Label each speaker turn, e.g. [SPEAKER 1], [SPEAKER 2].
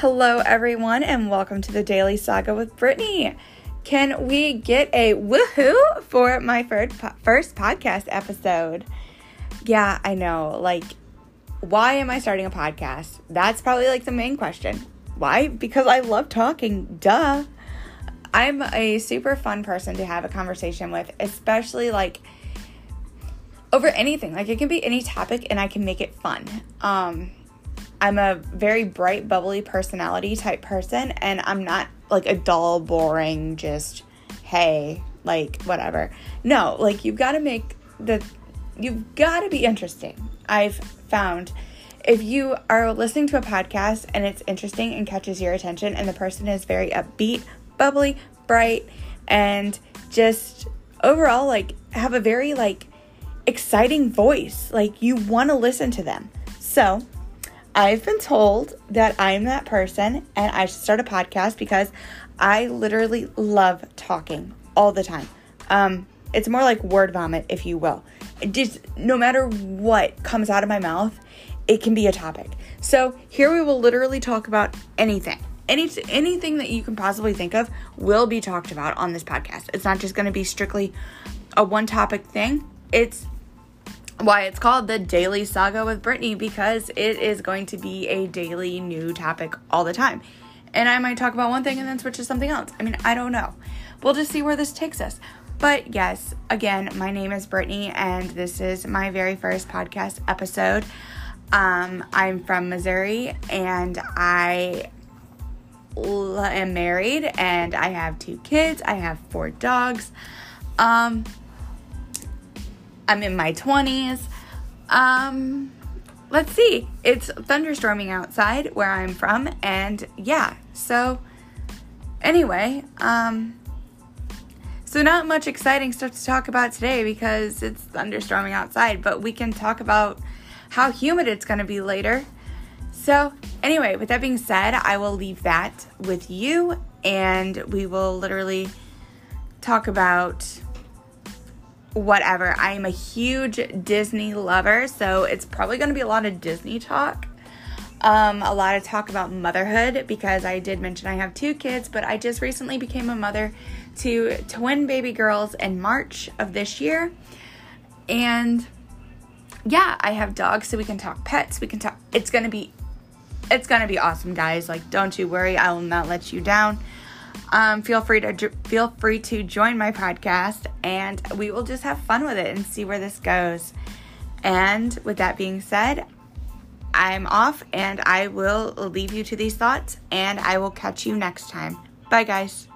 [SPEAKER 1] Hello, everyone, and welcome to the Daily Saga with Brittany. Can we get a woohoo for my first, first podcast episode? Yeah, I know. Like, why am I starting a podcast? That's probably like the main question. Why? Because I love talking. Duh. I'm a super fun person to have a conversation with, especially like over anything. Like, it can be any topic and I can make it fun. Um, I'm a very bright, bubbly personality type person, and I'm not like a dull, boring, just hey, like whatever. No, like you've got to make the, you've got to be interesting. I've found if you are listening to a podcast and it's interesting and catches your attention, and the person is very upbeat, bubbly, bright, and just overall like have a very like exciting voice, like you want to listen to them. So, I've been told that I'm that person and I should start a podcast because I literally love talking all the time. Um, it's more like word vomit, if you will. just no matter what comes out of my mouth, it can be a topic. So here we will literally talk about anything. Any anything that you can possibly think of will be talked about on this podcast. It's not just going to be strictly a one topic thing. It's why it's called the Daily Saga with Brittany because it is going to be a daily new topic all the time. And I might talk about one thing and then switch to something else. I mean, I don't know. We'll just see where this takes us. But yes, again, my name is Brittany and this is my very first podcast episode. Um, I'm from Missouri and I am married and I have two kids. I have four dogs. Um, I'm in my 20s. Um, let's see. It's thunderstorming outside where I'm from, and yeah, so anyway, um, so not much exciting stuff to talk about today because it's thunderstorming outside, but we can talk about how humid it's going to be later. So, anyway, with that being said, I will leave that with you and we will literally talk about whatever. I am a huge Disney lover, so it's probably going to be a lot of Disney talk. Um, a lot of talk about motherhood because I did mention I have two kids, but I just recently became a mother to twin baby girls in March of this year. And yeah, I have dogs, so we can talk pets. We can talk. It's gonna be, it's gonna be awesome, guys. Like, don't you worry, I will not let you down um, feel free to feel free to join my podcast, and we will just have fun with it and see where this goes. And with that being said, I'm off, and I will leave you to these thoughts, and I will catch you next time. Bye, guys.